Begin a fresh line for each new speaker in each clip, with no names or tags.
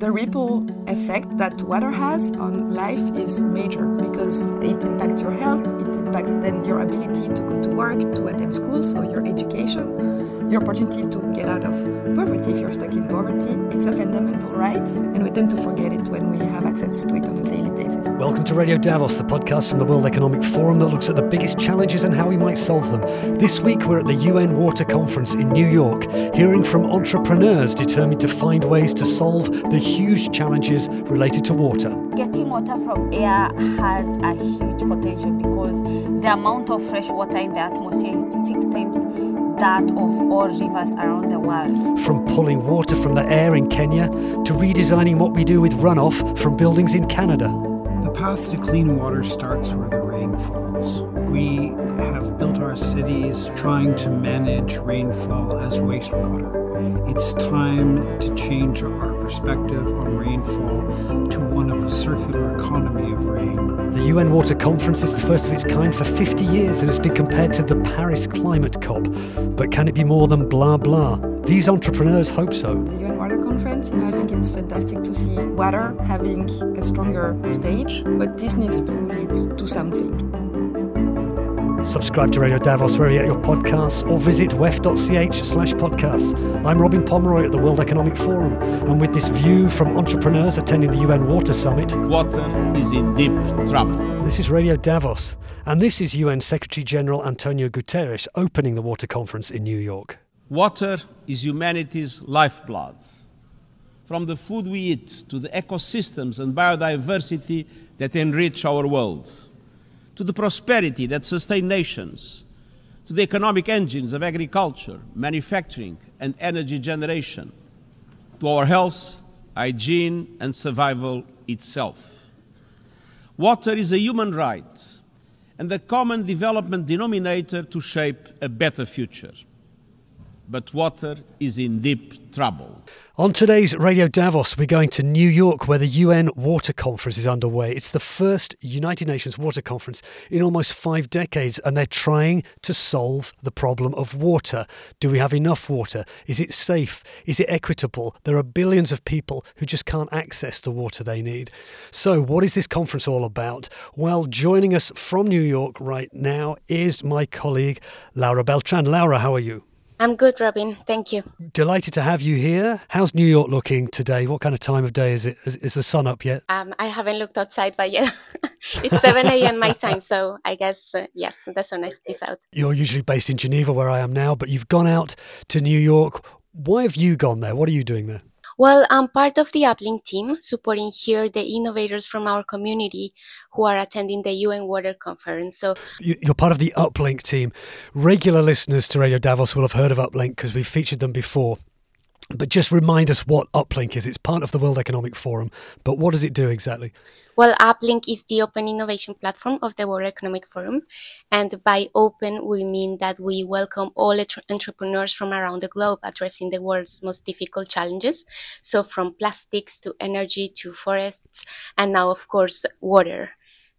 The ripple effect that water has on life is major because it impacts your health, it impacts then your ability to go to work, to attend school, so your education, your opportunity to get out of poverty if you're stuck in poverty. It's a fundamental right, and we tend to forget it when we have access to it on a daily basis.
Welcome to Radio Davos, the podcast from the World Economic Forum that looks at the biggest challenges and how we might solve them. This week we're at the UN Water Conference in New York, hearing from entrepreneurs determined to find ways to solve the huge challenges related to water.
Getting water from air has a huge potential because the amount of fresh water in the atmosphere is six times that of all rivers around the world.
From pulling water from the air in Kenya to redesigning what we do with runoff from buildings in Canada.
The path to clean water starts where the rain falls. We have built our cities trying to manage rainfall as wastewater. It's time to change our perspective on rainfall to one of a circular economy of rain.
The UN Water Conference is the first of its kind for 50 years and has been compared to the Paris Climate COP. But can it be more than blah blah? These entrepreneurs hope so.
The UN Water Conference, you know, I think it's fantastic to see water having a stronger stage, but this needs to lead to something.
Subscribe to Radio Davos wherever you get your podcasts or visit wef.ch slash podcasts. I'm Robin Pomeroy at the World Economic Forum, and with this view from entrepreneurs attending the UN Water Summit,
water is in deep trouble.
This is Radio Davos, and this is UN Secretary General Antonio Guterres opening the Water Conference in New York.
Water is humanity's lifeblood. From the food we eat to the ecosystems and biodiversity that enrich our world to the prosperity that sustain nations, to the economic engines of agriculture, manufacturing, and energy generation, to our health, hygiene, and survival itself. Water is a human right and the common development denominator to shape a better future. But water is in deep trouble.
On today's Radio Davos, we're going to New York where the UN Water Conference is underway. It's the first United Nations Water Conference in almost five decades, and they're trying to solve the problem of water. Do we have enough water? Is it safe? Is it equitable? There are billions of people who just can't access the water they need. So, what is this conference all about? Well, joining us from New York right now is my colleague Laura Beltran. Laura, how are you?
I'm good, Robin. Thank you.
Delighted to have you here. How's New York looking today? What kind of time of day is it? Is, is the sun up yet?
Um, I haven't looked outside, but yeah, it's 7 a.m. my time. So I guess, uh, yes, the sun is piece out.
You're usually based in Geneva, where I am now, but you've gone out to New York. Why have you gone there? What are you doing there?
Well, I'm part of the Uplink team, supporting here the innovators from our community who are attending the UN Water Conference. So
you're part of the Uplink team. Regular listeners to Radio Davos will have heard of Uplink because we've featured them before. But just remind us what Uplink is. It's part of the World Economic Forum, but what does it do exactly?
Well, Uplink is the open innovation platform of the World Economic Forum. And by open, we mean that we welcome all entrepreneurs from around the globe addressing the world's most difficult challenges. So from plastics to energy to forests, and now, of course, water.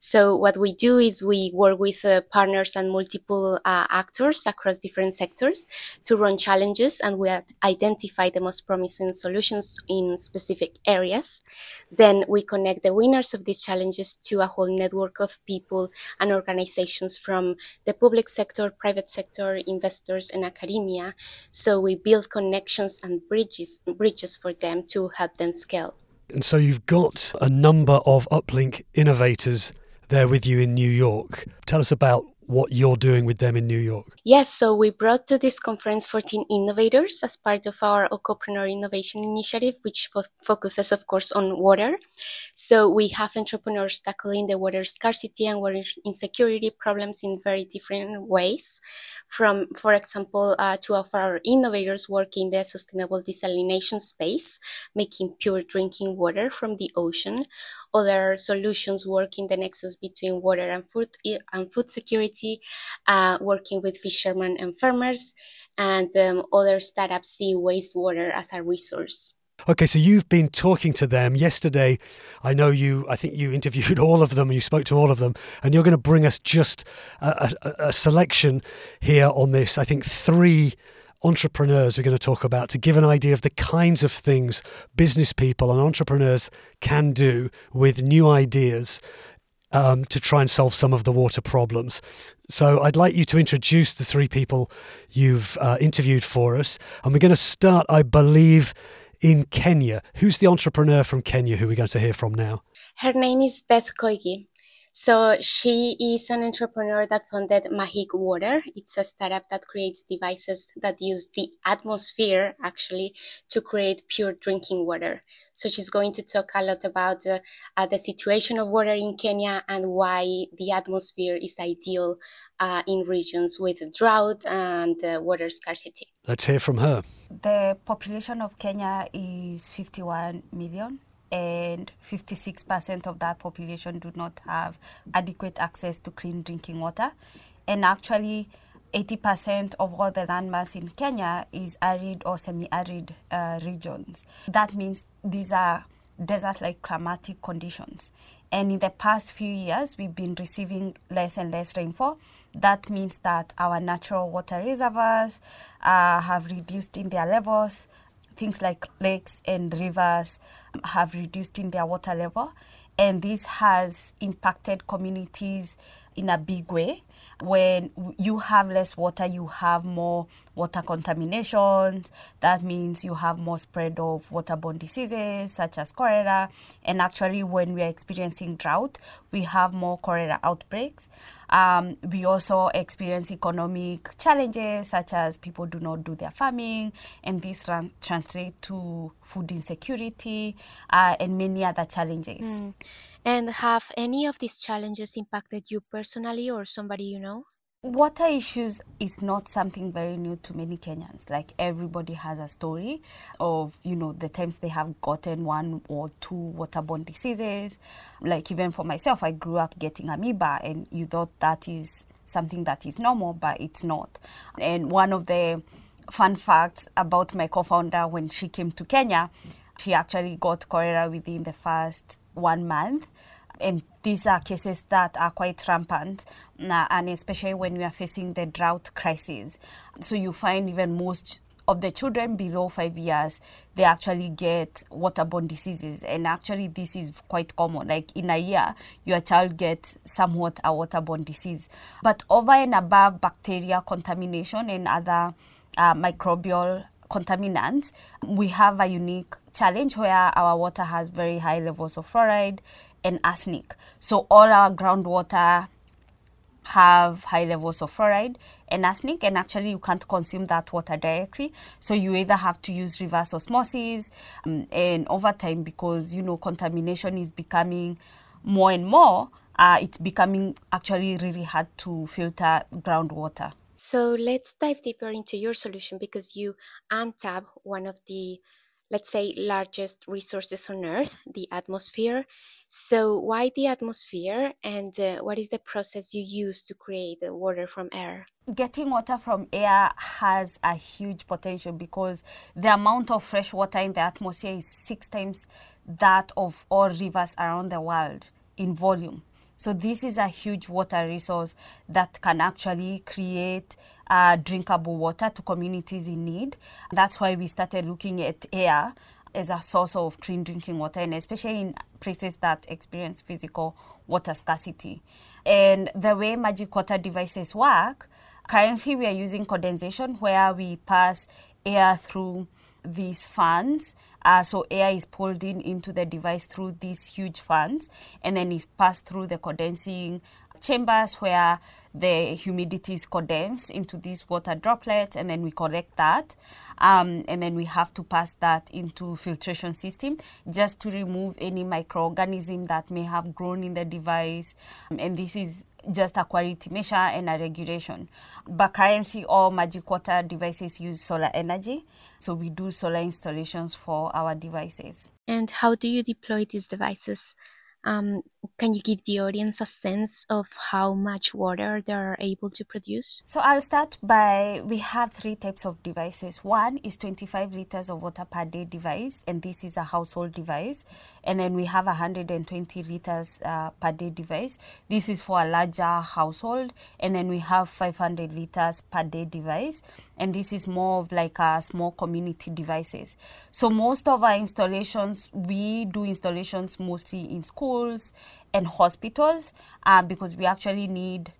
So what we do is we work with uh, partners and multiple uh, actors across different sectors to run challenges and we identify the most promising solutions in specific areas. Then we connect the winners of these challenges to a whole network of people and organizations from the public sector, private sector, investors and academia. So we build connections and bridges, bridges for them to help them scale.
And so you've got a number of uplink innovators there with you in New York. Tell us about what you're doing with them in New York.
Yes, so we brought to this conference 14 innovators as part of our Aquapreneur Innovation Initiative, which fo- focuses, of course, on water. So we have entrepreneurs tackling the water scarcity and water insecurity problems in very different ways. From, for example, uh, two of our innovators work in the sustainable desalination space, making pure drinking water from the ocean. Other solutions working the nexus between water and food and food security, uh, working with fishermen and farmers, and um, other startups see wastewater as a resource.
Okay, so you've been talking to them yesterday. I know you. I think you interviewed all of them and you spoke to all of them, and you're going to bring us just a, a, a selection here on this. I think three entrepreneurs we're going to talk about to give an idea of the kinds of things business people and entrepreneurs can do with new ideas um, to try and solve some of the water problems. So I'd like you to introduce the three people you've uh, interviewed for us. And we're going to start, I believe, in Kenya. Who's the entrepreneur from Kenya who we're going to hear from now?
Her name is Beth Koigi. So she is an entrepreneur that founded Majik Water. It's a startup that creates devices that use the atmosphere actually to create pure drinking water. So she's going to talk a lot about uh, uh, the situation of water in Kenya and why the atmosphere is ideal uh, in regions with drought and uh, water scarcity.
Let's hear from her.
The population of Kenya is 51 million and 56% of that population do not have adequate access to clean drinking water. And actually, 80% of all the landmass in Kenya is arid or semi arid uh, regions. That means these are desert like climatic conditions. And in the past few years, we've been receiving less and less rainfall. That means that our natural water reservoirs uh, have reduced in their levels things like lakes and rivers have reduced in their water level. And this has impacted communities in a big way. When you have less water, you have more water contaminations. That means you have more spread of waterborne diseases such as cholera. And actually, when we are experiencing drought, we have more cholera outbreaks. Um, we also experience economic challenges such as people do not do their farming, and this ran- translate to food insecurity uh, and many other challenges. Mm.
And have any of these challenges impacted you personally or somebody you know?
Water issues is not something very new to many Kenyans. Like everybody has a story of, you know, the times they have gotten one or two waterborne diseases. Like even for myself, I grew up getting amoeba and you thought that is something that is normal, but it's not. And one of the fun facts about my co-founder when she came to Kenya, she actually got cholera within the first one month. And these are cases that are quite rampant, and especially when we are facing the drought crisis. So you find even most of the children below five years, they actually get waterborne diseases. And actually, this is quite common. Like in a year, your child gets somewhat a waterborne disease. But over and above bacteria contamination and other uh, microbial contaminants, we have a unique challenge where our water has very high levels of fluoride and arsenic. So all our groundwater have high levels of fluoride and arsenic and actually you can't consume that water directly so you either have to use reverse osmosis um, and over time because you know contamination is becoming more and more uh, it's becoming actually really hard to filter groundwater
so let's dive deeper into your solution because you untap one of the let's say, largest resources on Earth, the atmosphere. So, why the atmosphere, and uh, what is the process you use to create water from air?
Getting water from air has a huge potential because the amount of fresh water in the atmosphere is six times that of all rivers around the world in volume. So this is a huge water resource that can actually create uh, drinkable water to communities in need. That's why we started looking at air as a source of clean drinking water, and especially in places that experience physical water scarcity. And the way Majik water devices work, currently we are using condensation where we pass air through these fans uh, so air is pulled in into the device through these huge fans and then is passed through the condensing chambers where the humidity is condensed into these water droplets and then we collect that. Um, and then we have to pass that into filtration system just to remove any microorganism that may have grown in the device. And this is just a quality measure and a regulation. But currently, all Majik Water devices use solar energy. So we do solar installations for our devices.
And how do you deploy these devices? Um, can you give the audience a sense of how much water they are able to produce?
So I'll start by we have three types of devices. One is 25 liters of water per day device, and this is a household device. And then we have 120 liters uh, per day device. This is for a larger household. And then we have 500 liters per day device. And this is more of like a small community devices. So most of our installations, we do installations mostly in schools and hospitals uh, because we actually need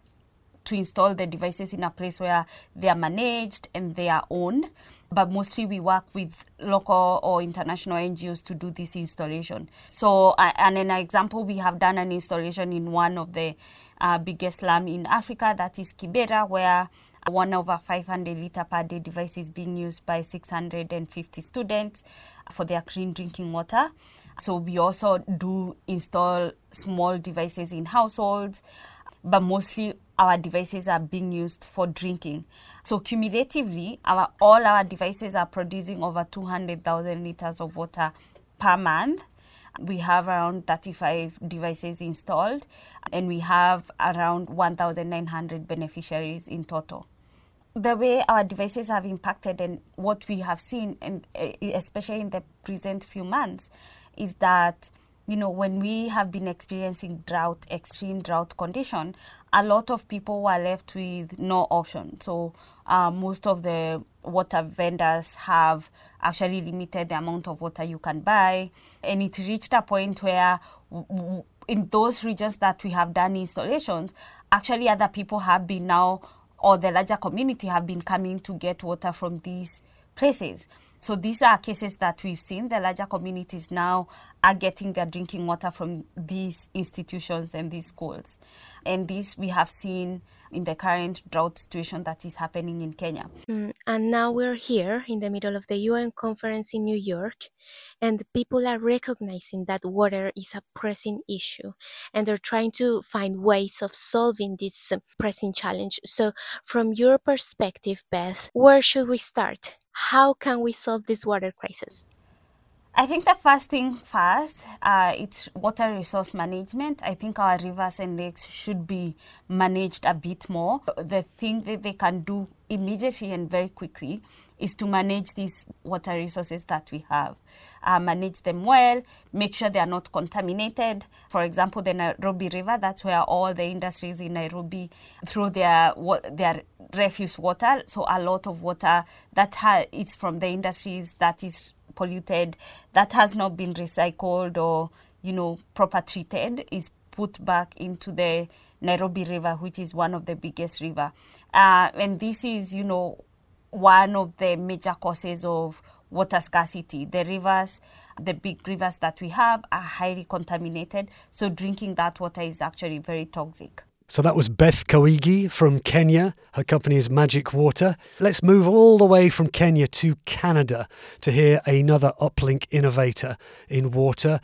to install the devices in a place where they are managed and they are owned. But mostly we work with local or international NGOs to do this installation. So, uh, and an example, we have done an installation in one of the uh, biggest slum in Africa, that is Kibera, where one over 500 liter per day device is being used by 650 students for their clean drinking water. So we also do install small devices in households, but mostly our devices are being used for drinking. So cumulatively, our all our devices are producing over 200,000 liters of water per month. We have around 35 devices installed, and we have around 1,900 beneficiaries in total the way our devices have impacted and what we have seen, and eh, especially in the present few months, is that you know when we have been experiencing drought, extreme drought condition, a lot of people were left with no option. So uh, most of the water vendors have actually limited the amount of water you can buy, and it reached a point where. in those regions that we have done installations, actually other people have been now or the larger community have been coming to get water from these places. So these are cases that we've seen. The larger communities now are getting their drinking water from these institutions and these schools. And this we have seen in the current drought situation that is happening in Kenya.
Mm, and now we're here in the middle of the UN conference in New York, and people are recognizing that water is a pressing issue, and they're trying to find ways of solving this pressing challenge. So, from your perspective, Beth, where should we start? How can we solve this water crisis?
I think the first thing first, uh, it's water resource management. I think our rivers and lakes should be managed a bit more. The thing that they can do immediately and very quickly is to manage these water resources that we have, uh, manage them well, make sure they are not contaminated. For example, the Nairobi River, that's where all the industries in Nairobi throw their their refuse water. So a lot of water that ha- it's from the industries that is polluted that has not been recycled or you know proper treated is put back into the Nairobi River, which is one of the biggest river, uh, and this is you know one of the major causes of water scarcity. The rivers, the big rivers that we have, are highly contaminated, so drinking that water is actually very toxic.
So that was Beth Koigi from Kenya. Her company is Majik Water. Let's move all the way from Kenya to Canada to hear another uplink innovator in water.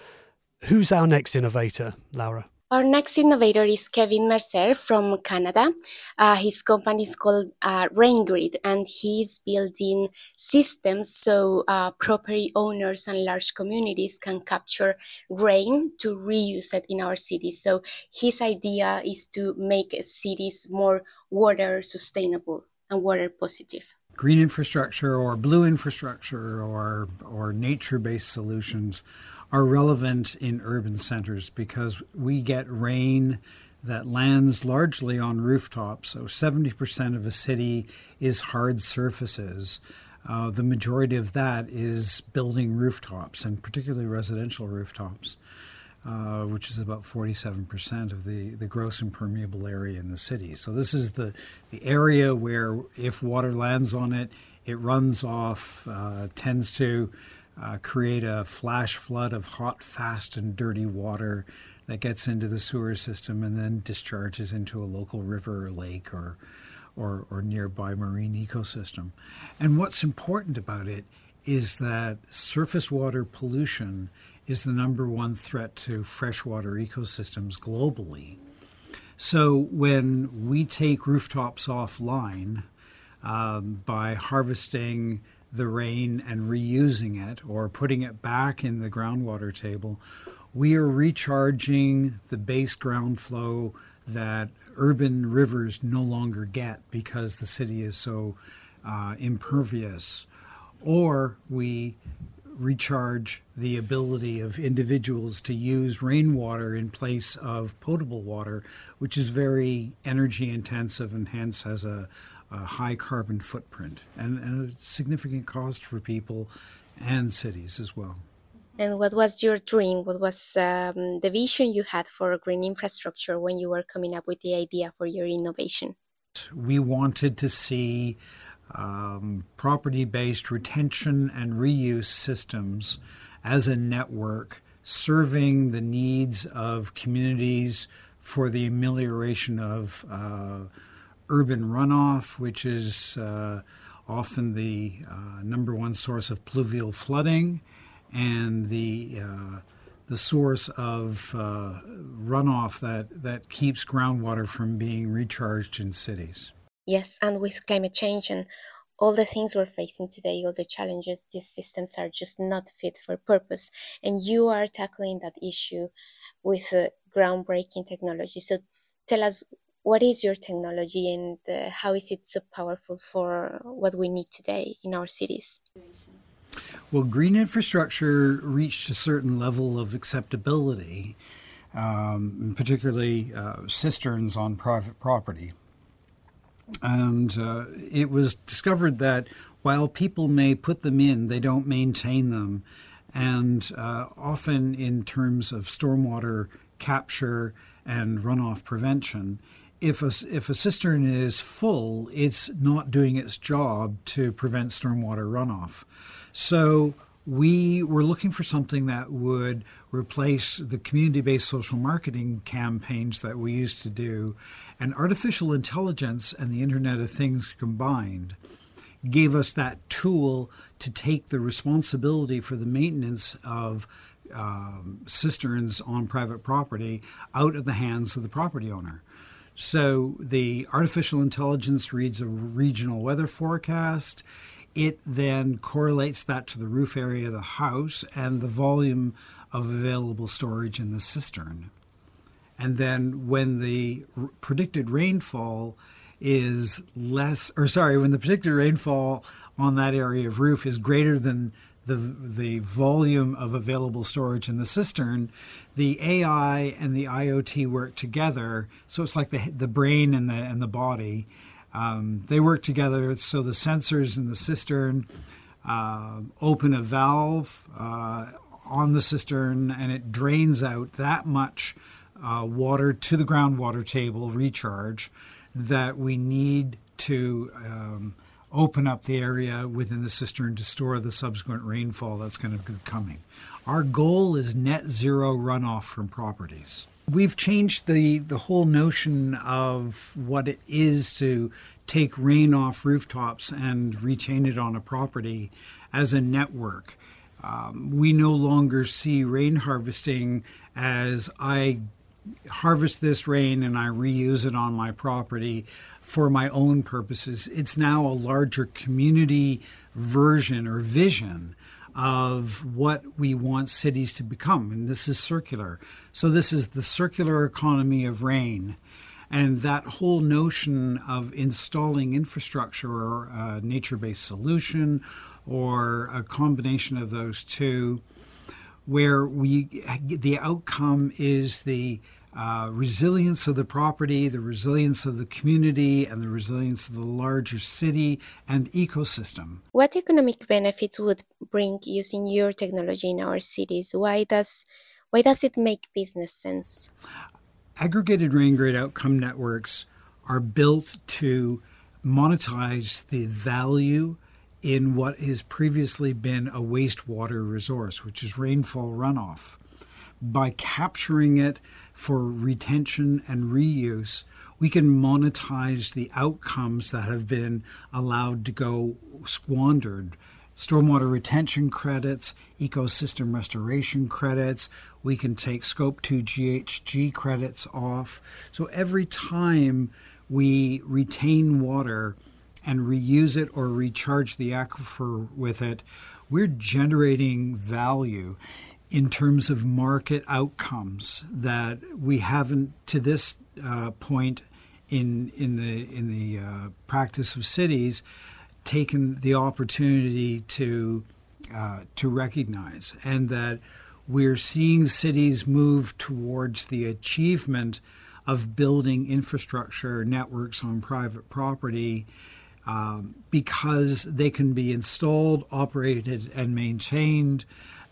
Who's our next innovator, Laura?
Our next innovator is Kevin Mercer from Canada. Uh, his company is called uh, RainGrid, and he's building systems so uh, property owners and large communities can capture rain to reuse it in our cities. So his idea is to make cities more water sustainable and water positive
green infrastructure or blue infrastructure or or nature based solutions are relevant in urban centers because we get rain that lands largely on rooftops. So 70% of a city is hard surfaces. Uh, the majority of that is building rooftops, and particularly residential rooftops, uh, which is about 47% of the, the gross impermeable area in the city. So, this is the, the area where if water lands on it, it runs off, uh, tends to uh, create a flash flood of hot, fast, and dirty water that gets into the sewer system and then discharges into a local river or lake or, or, or nearby marine ecosystem. And what's important about it is that surface water pollution is the number one threat to freshwater ecosystems globally. So when we take rooftops offline um, by harvesting the rain and reusing it or putting it back in the groundwater table, we are recharging the base ground flow that urban rivers no longer get because the city is so uh, impervious. Or we recharge the ability of individuals to use rainwater in place of potable water, which is very energy intensive and hence has a, a high carbon footprint and, and a significant cost for people and cities as well.
And what was your dream? What was um, the vision you had for green infrastructure when you were coming up with the idea for your innovation?
We wanted to see um, property based retention and reuse systems as a network serving the needs of communities for the amelioration of uh, urban runoff, which is uh, often the uh, number one source of pluvial flooding and the uh, the source of uh, runoff that, that keeps groundwater from being recharged in cities.
Yes, and with climate change and all the things we're facing today, all the challenges, these systems are just not fit for purpose. And you are tackling that issue with uh, groundbreaking technology. So tell us, what is your technology and uh, how is it so powerful for what we need today in our cities?
Well, green infrastructure reached a certain level of acceptability, um, particularly uh, cisterns on private property. And uh, it was discovered that while people may put them in, they don't maintain them. And uh, often, in terms of stormwater capture and runoff prevention, if a, if a cistern is full, it's not doing its job to prevent stormwater runoff. So we were looking for something that would replace the community based social marketing campaigns that we used to do. And artificial intelligence and the Internet of Things combined gave us that tool to take the responsibility for the maintenance of um, cisterns on private property out of the hands of the property owner. So the artificial intelligence reads a regional weather forecast. It then correlates that to the roof area of the house and the volume of available storage in the cistern. And then when the r- predicted rainfall is less, or sorry, when the predicted rainfall on that area of roof is greater than the the volume of available storage in the cistern, the AI and the IoT work together. So it's like the the brain and the and the body, um, they work together so the sensors in the cistern uh, open a valve uh, on the cistern and it drains out that much uh, water to the groundwater table recharge that we need to um, open up the area within the cistern to store the subsequent rainfall that's going to be coming. Our goal is net zero runoff from properties. We've changed the, the whole notion of what it is to take rain off rooftops and retain it on a property as a network. Um, we no longer see rain harvesting as I harvest this rain and I reuse it on my property for my own purposes. It's now a larger community version or vision of what we want cities to become. And this is circular. So, this is the circular economy of rain. And that whole notion of installing infrastructure or a nature based solution or a combination of those two, where we the outcome is the uh, resilience of the property, the resilience of the community, and the resilience of the larger city and ecosystem.
What economic benefits would bring using your technology in our cities? Why does why does it make business sense?
Aggregated RainGrid outcome networks are built to monetize the value in what has previously been a wastewater resource, which is rainfall runoff. By capturing it for retention and reuse, we can monetize the outcomes that have been allowed to go squandered. Stormwater retention credits, ecosystem restoration credits, we can take scope 2 GHG credits off. So every time we retain water and reuse it or recharge the aquifer with it, we're generating value in terms of market outcomes that we haven't to this uh, point in in the in the uh, practice of cities taken the opportunity to uh, to recognize, and that we're seeing cities move towards the achievement of building infrastructure networks on private property um, because they can be installed, operated, and maintained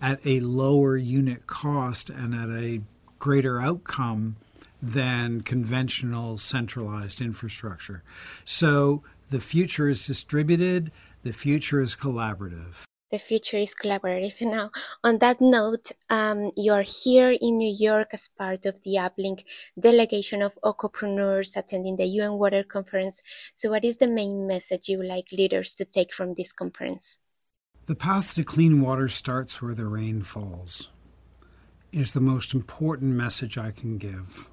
at a lower unit cost and at a greater outcome than conventional centralized infrastructure. So the future is distributed, the future is collaborative
the future is collaborative. Now, on that note, um, you are here in New York as part of the Uplink delegation of Aquapreneurs attending the UN Water Conference. So, what is the main message you would like leaders to take from this conference?
The path to clean water starts where the rain falls. is the most important message I can give.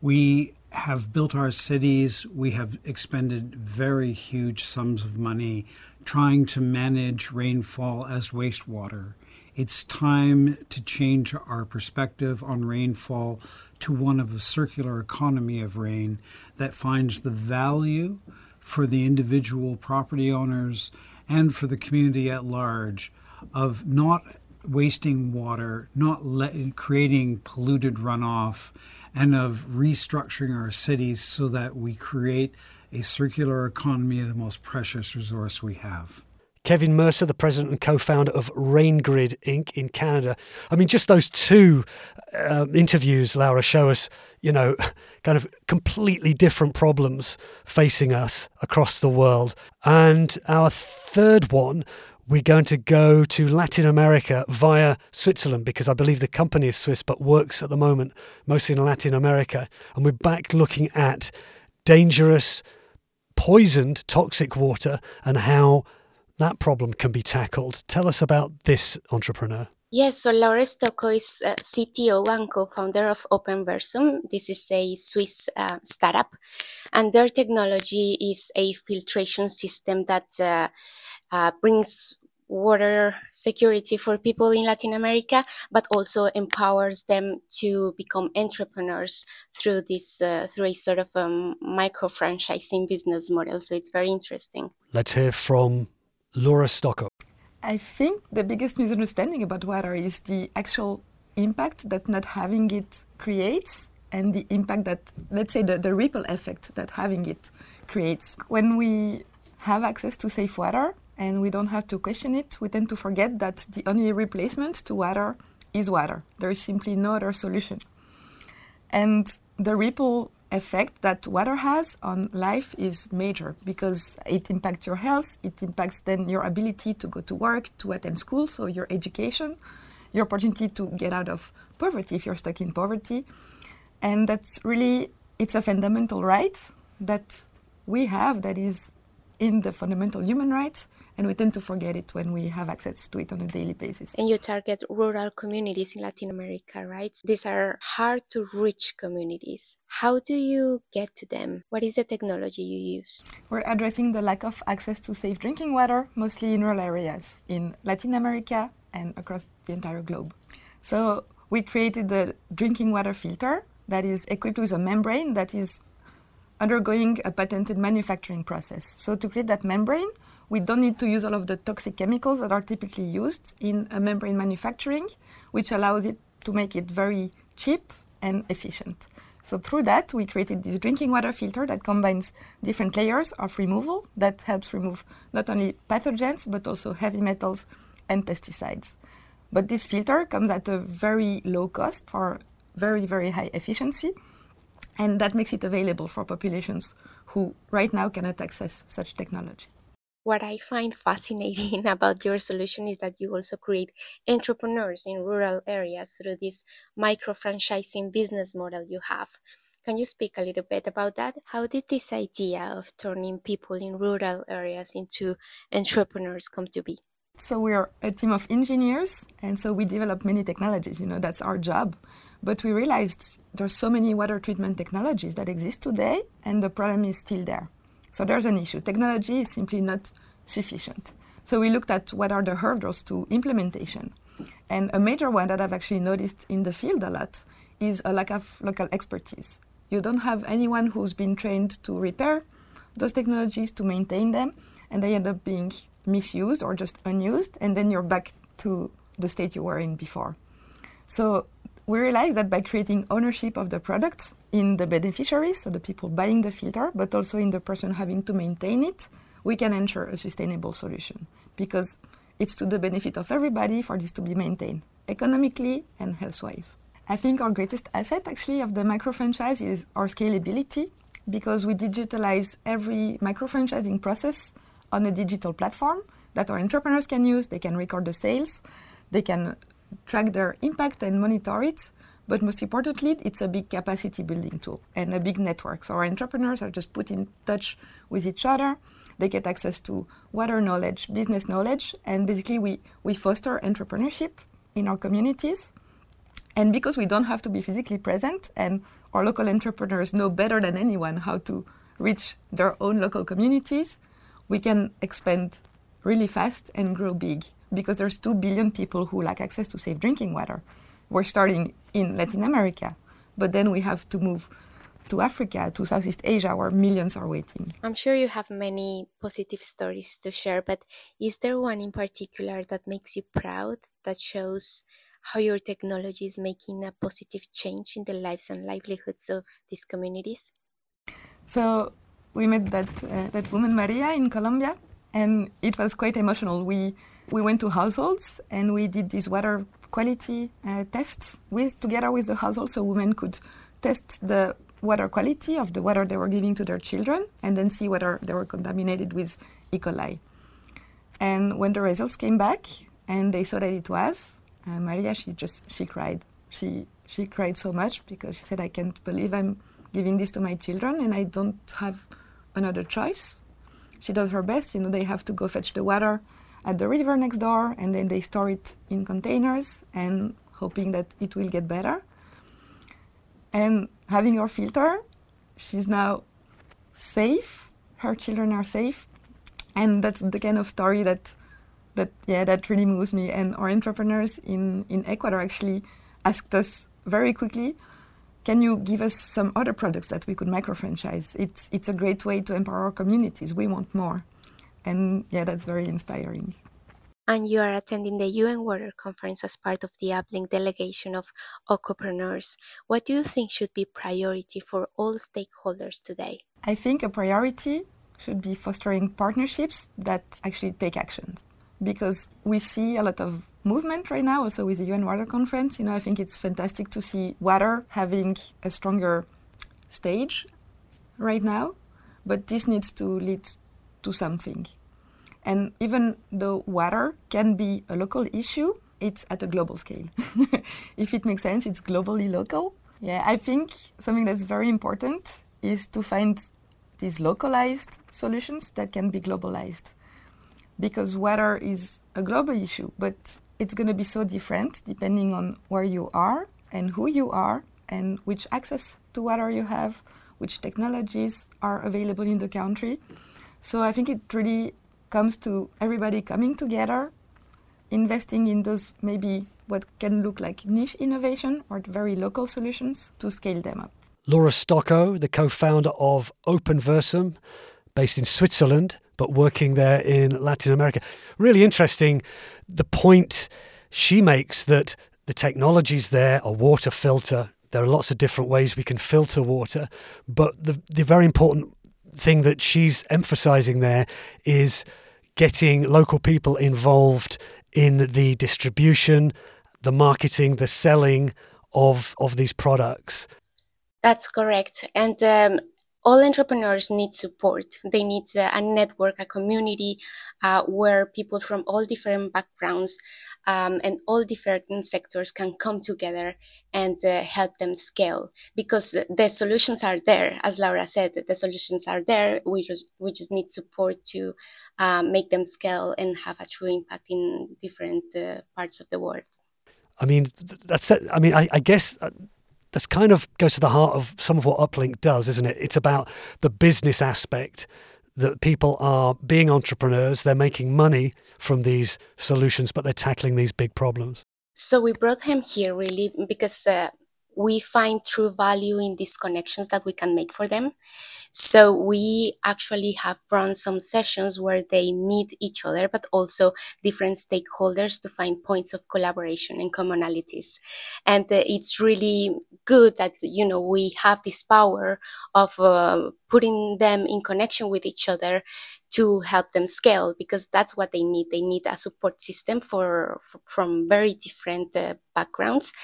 We have built our cities, we have expended very huge sums of money trying to manage rainfall as wastewater. It's time to change our perspective on rainfall to one of a circular economy of rain that finds the value for the individual property owners and for the community at large of not wasting water, not let, creating polluted runoff, and of restructuring our cities so that we create a circular economy of the most precious resource we have.
Kevin Mercer, the president and co founder of RainGrid Inc. in Canada. I mean, just those two uh, interviews, Laura, show us, you know, kind of completely different problems facing us across the world. And our third one, we're going to go to Latin America via Switzerland because I believe the company is Swiss but works at the moment mostly in Latin America. And we're back looking at dangerous poisoned toxic water and how that problem can be tackled. Tell us about this entrepreneur.
Yes, so Laura Stocco is uh, CTO and co-founder of OpenVersum. This is a Swiss uh, startup, and their technology is a filtration system that uh, uh brings water security for people in Latin America, but also empowers them to become entrepreneurs through this uh, through a sort of um, micro franchising business model. So it's very interesting.
Let's hear from Laura Stocco.
I think the biggest misunderstanding about water is the actual impact that not having it creates and the impact that, let's say, the, the ripple effect that having it creates. When we have access to safe water, and we don't have to question it. We tend to forget that the only replacement to water is water. There is simply no other solution. And the ripple effect that water has on life is major because it impacts your health, it impacts then your ability to go to work, to attend school, so your education, your opportunity to get out of poverty if you're stuck in poverty. And that's really it's a fundamental right that we have that is in the fundamental human rights and we tend to forget it when we have access to it on a daily basis.
And you target rural communities in Latin America, right? These are hard to reach communities. How do you get to them? What is the technology you use?
We're addressing the lack of access to safe drinking water, mostly in rural areas in Latin America and across the entire globe. So we created the drinking water filter that is equipped with a membrane that is undergoing a patented manufacturing process. So to create that membrane, we don't need to use all of the toxic chemicals that are typically used in a membrane manufacturing, which allows it to make it very cheap and efficient. So through that, we created this drinking water filter that combines different layers of removal that helps remove not only pathogens but also heavy metals and pesticides. But this filter comes at a very low cost for very, very high efficiency, and that makes it available for populations who right now cannot access such technology.
What I find fascinating about your solution is that you also create entrepreneurs in rural areas through this micro franchising business model you have. Can you speak a little bit about that? How did this idea of turning people in rural areas into entrepreneurs come to be?
So we're a team of engineers, and so we develop many technologies. You know, that's our job. But we realized there's so many water treatment technologies that exist today, and the problem is still there. So there's an issue. Technology is simply not sufficient. So we looked at what are the hurdles to implementation. And a major one that I've actually noticed in the field a lot is a lack of local expertise. You don't have anyone who's been trained to repair those technologies, to maintain them, and they end up being misused or just unused, and then you're back to the state you were in before. So we realized that by creating ownership of the product in the beneficiaries, so the people buying the filter, but also in the person having to maintain it, we can ensure a sustainable solution because it's to the benefit of everybody for this to be maintained economically and health wise. I think our greatest asset actually of the micro franchise is our scalability because we digitalize every micro franchising process on a digital platform that our entrepreneurs can use. They can record the sales, they can track their impact and monitor it. But most importantly, it's a big capacity building tool and a big network. So our entrepreneurs are just put in touch with each other. They get access to water knowledge, business knowledge, and basically we, we foster entrepreneurship in our communities. And because we don't have to be physically present and our local entrepreneurs know better than anyone how to reach their own local communities, we can expand really fast and grow big because there's 2 billion people who lack access to safe drinking water. We're starting in Latin America, but then we have to move to Africa, to Southeast Asia, where millions are waiting.
I'm sure you have many positive stories to share, but is there one in particular that makes you proud, that shows how your technology is making a positive change in the lives and livelihoods of these communities?
So we met that uh, that woman Maria in Colombia, and it was quite emotional. We we went to households and we did these water quality uh, tests with together with the household, so women could test the water quality of the water they were giving to their children, and then see whether they were contaminated with E. coli. And when the results came back and they saw that it was, uh, Maria, she just she cried. She she cried so much because she said, "I can't believe I'm giving this to my children, and I don't have another choice." She does her best. You know, they have to go fetch the water at the river next door, and then they store it in containers and hoping that it will get better. And having her filter, she's now safe. Her children are safe, and that's the kind of story that that yeah that really moves me. And our entrepreneurs in in Ecuador actually asked us very quickly, "Can you give us some other products that we could micro franchise? It's it's a great way to empower communities. We want more." And yeah, that's very inspiring.
And you are attending the UN Water Conference as part of the Uplink delegation of Aquapreneurs. What do you think should be priority for all stakeholders today?
I think a priority should be fostering partnerships that actually take action because we see a lot of movement right now also with the UN Water Conference. You know, I think it's fantastic to see water having a stronger stage right now, but this needs to lead to something. And even though water can be a local issue, it's at a global scale. if it makes sense, it's globally local. Yeah, I think something that's very important is to find these localized solutions that can be globalized. Because water is a global issue, but it's going to be so different depending on where you are and who you are and which access to water you have, which technologies are available in the country. So I think it really comes to everybody coming together, investing in those maybe what can look like niche innovation or very local solutions to scale them up.
Laura Stocco, the co founder of Openversum, based in Switzerland, but working there in Latin America. Really interesting the point she makes that the technologies there, a water filter, there are lots of different ways we can filter water, but the, the very important thing that she's emphasizing there is getting local people involved in the distribution, the marketing, the selling of of these products.
That's correct, and um, all entrepreneurs need support. They need a network, a community uh, where people from all different backgrounds um, and all different sectors can come together and uh, help them scale because the solutions are there. As Laura said, the solutions are there. We just, we just need support to um, make them scale and have a true impact in different uh, parts of the world.
I mean, that's it. I mean, I, I guess uh, that's kind of goes to the heart of some of what Uplink does, isn't it? It's about the business aspect that people are being entrepreneurs, they're making money from these solutions, but they're tackling these big problems.
So we brought him here really because uh, we find true value in these connections that we can make for them. So we actually have run some sessions where they meet each other, but also different stakeholders to find points of collaboration and commonalities. And uh, it's really good that, you know, we have this power of uh, putting them in connection with each other to help them scale because that's what they need. They need a support system for, for from very different uh, backgrounds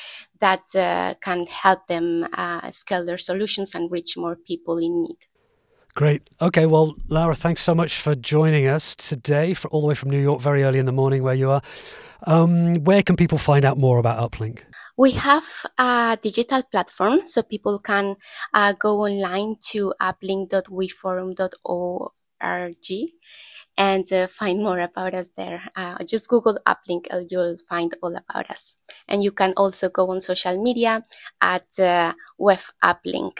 that uh, can help them uh, scale their solutions and reach more people in need.
Great. Okay. Well, Laura, thanks so much for joining us today, for all the way from New York, very early in the morning where you are. Um, where can people find out more about Uplink?
We have a digital platform, so people can uh, go online to uplink.weforum.org and uh, find more about us there. Uh, just Google Uplink and you'll find all about us. And you can also go on social media at uh, Uplink.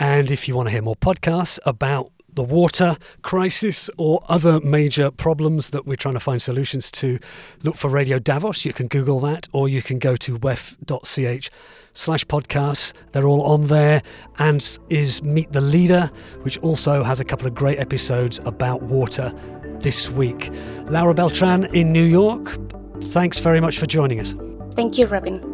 And if you want to hear more podcasts about the water crisis or other major problems that we're trying to find solutions to, look for Radio Davos. You can Google that or you can go to wef.ch slash podcasts. They're all on there. And is Meet the Leader, which also has a couple of great episodes about water this week. Laura Beltran in New York, thanks very much for joining us.
Thank you, Robin.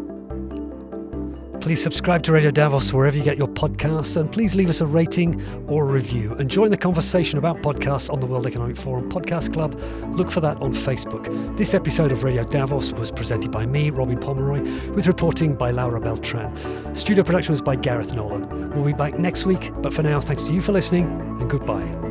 Please subscribe to Radio Davos wherever you get your podcasts and please leave us a rating or a review and join the conversation about podcasts on the World Economic Forum Podcast Club. Look for that on Facebook. This episode of Radio Davos was presented by me, Robin Pomeroy, with reporting by Laura Beltran. Studio production was by Gareth Nolan. We'll be back next week, but for now, thanks to you for listening and goodbye.